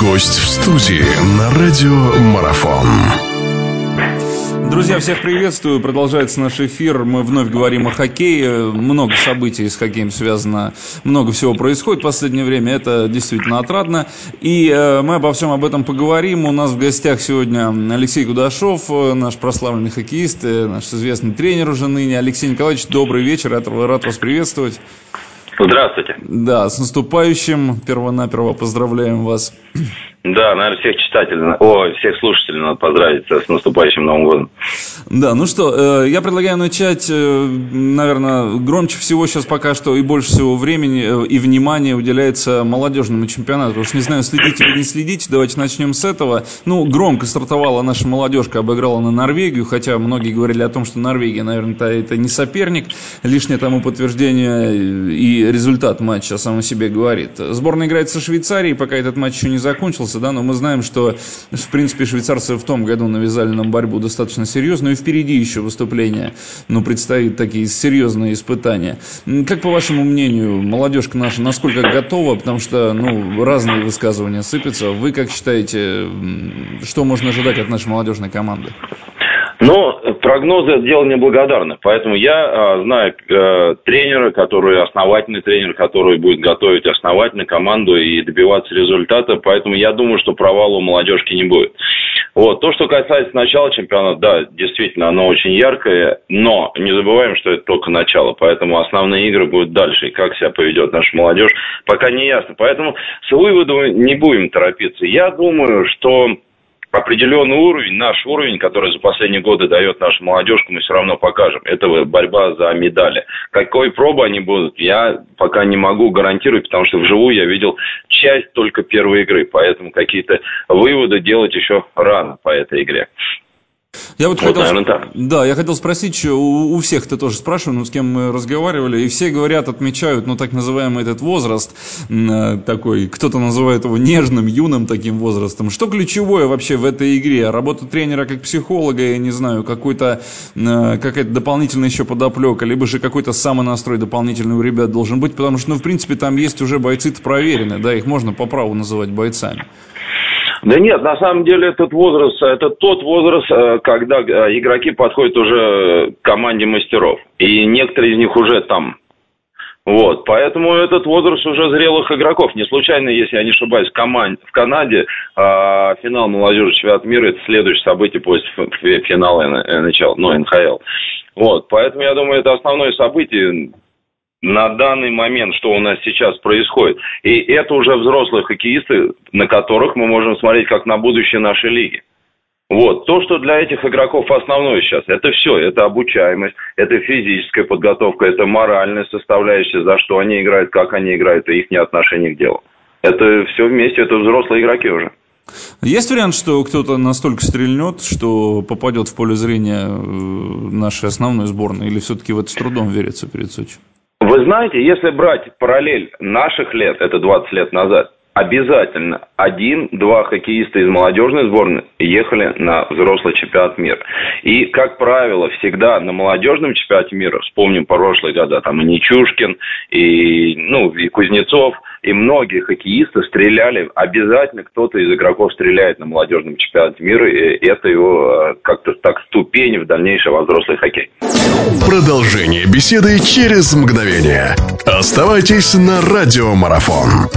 Гость в студии на радио Марафон. Друзья, всех приветствую. Продолжается наш эфир. Мы вновь говорим о хоккее. Много событий с хоккеем связано. Много всего происходит в последнее время. Это действительно отрадно. И э, мы обо всем об этом поговорим. У нас в гостях сегодня Алексей Кудашов, э, наш прославленный хоккеист, э, наш известный тренер уже ныне. Алексей Николаевич, добрый вечер. Рад, вас приветствовать. Здравствуйте. Да, с наступающим. Перво-наперво поздравляем вас. Да, наверное, всех читателей, о, всех слушателей надо поздравить с наступающим Новым годом. Да, ну что, э, я предлагаю начать, э, наверное, громче всего сейчас пока что и больше всего времени э, и внимания уделяется молодежному чемпионату. Уж не знаю, следите или не следите, давайте начнем с этого. Ну, громко стартовала наша молодежка, обыграла на Норвегию, хотя многие говорили о том, что Норвегия, наверное, это не соперник. Лишнее тому подтверждение и результат матча сам о себе говорит. Сборная играет со Швейцарией, пока этот матч еще не закончился да, но мы знаем, что, в принципе, швейцарцы в том году навязали нам борьбу достаточно серьезную, и впереди еще выступления, ну, предстоит такие серьезные испытания. Как, по вашему мнению, молодежка наша насколько готова, потому что, ну, разные высказывания сыпятся, вы как считаете, что можно ожидать от нашей молодежной команды? Но прогнозы это дело неблагодарное. Поэтому я а, знаю а, тренера, который основательный тренер, который будет готовить основательно команду и добиваться результата. Поэтому я думаю, что провала у молодежки не будет. Вот. То, что касается начала чемпионата, да, действительно, оно очень яркое, но не забываем, что это только начало. Поэтому основные игры будут дальше. И как себя поведет наша молодежь, пока не ясно. Поэтому с выводом не будем торопиться. Я думаю, что определенный уровень, наш уровень, который за последние годы дает наша молодежка, мы все равно покажем. Это борьба за медали. Какой пробы они будут, я пока не могу гарантировать, потому что вживую я видел часть только первой игры, поэтому какие-то выводы делать еще рано по этой игре. Я вот, вот хотел, наверное, так. Да, я хотел спросить, у, у всех ты тоже спрашиваю, ну, с кем мы разговаривали, и все говорят, отмечают, ну, так называемый этот возраст э, такой, кто-то называет его нежным, юным таким возрастом. Что ключевое вообще в этой игре? Работа тренера как психолога, я не знаю, какой-то, э, какая-то дополнительная еще подоплека, либо же какой-то самонастрой дополнительный у ребят должен быть, потому что, ну, в принципе, там есть уже бойцы проверенные, да, их можно по праву называть бойцами. Да нет, на самом деле этот возраст, это тот возраст, э, когда э, игроки подходят уже к команде мастеров. И некоторые из них уже там. Вот, поэтому этот возраст уже зрелых игроков. Не случайно, если я не ошибаюсь, в, команде, в Канаде э, финал молодежи чемпионата мира – это следующее событие после финала НХЛ, ну, НХЛ. Вот, поэтому я думаю, это основное событие на данный момент, что у нас сейчас происходит. И это уже взрослые хоккеисты, на которых мы можем смотреть как на будущее нашей лиги. Вот. То, что для этих игроков основное сейчас, это все. Это обучаемость, это физическая подготовка, это моральная составляющая, за что они играют, как они играют, и их отношение к делу. Это все вместе, это взрослые игроки уже. Есть вариант, что кто-то настолько стрельнет, что попадет в поле зрения э, нашей основной сборной, или все-таки в это с трудом верится перед Сочи? Знаете, если брать параллель наших лет, это 20 лет назад, обязательно один-два хоккеиста из молодежной сборной ехали на взрослый чемпионат мира. И, как правило, всегда на молодежном чемпионате мира, вспомним прошлые года, там и Нечушкин, и, ну, и Кузнецов, и многие хоккеисты стреляли, обязательно кто-то из игроков стреляет на молодежном чемпионате мира, и это его э, как-то так ступень в дальнейшем во взрослый хоккей. Продолжение беседы через мгновение. Оставайтесь на радиомарафон.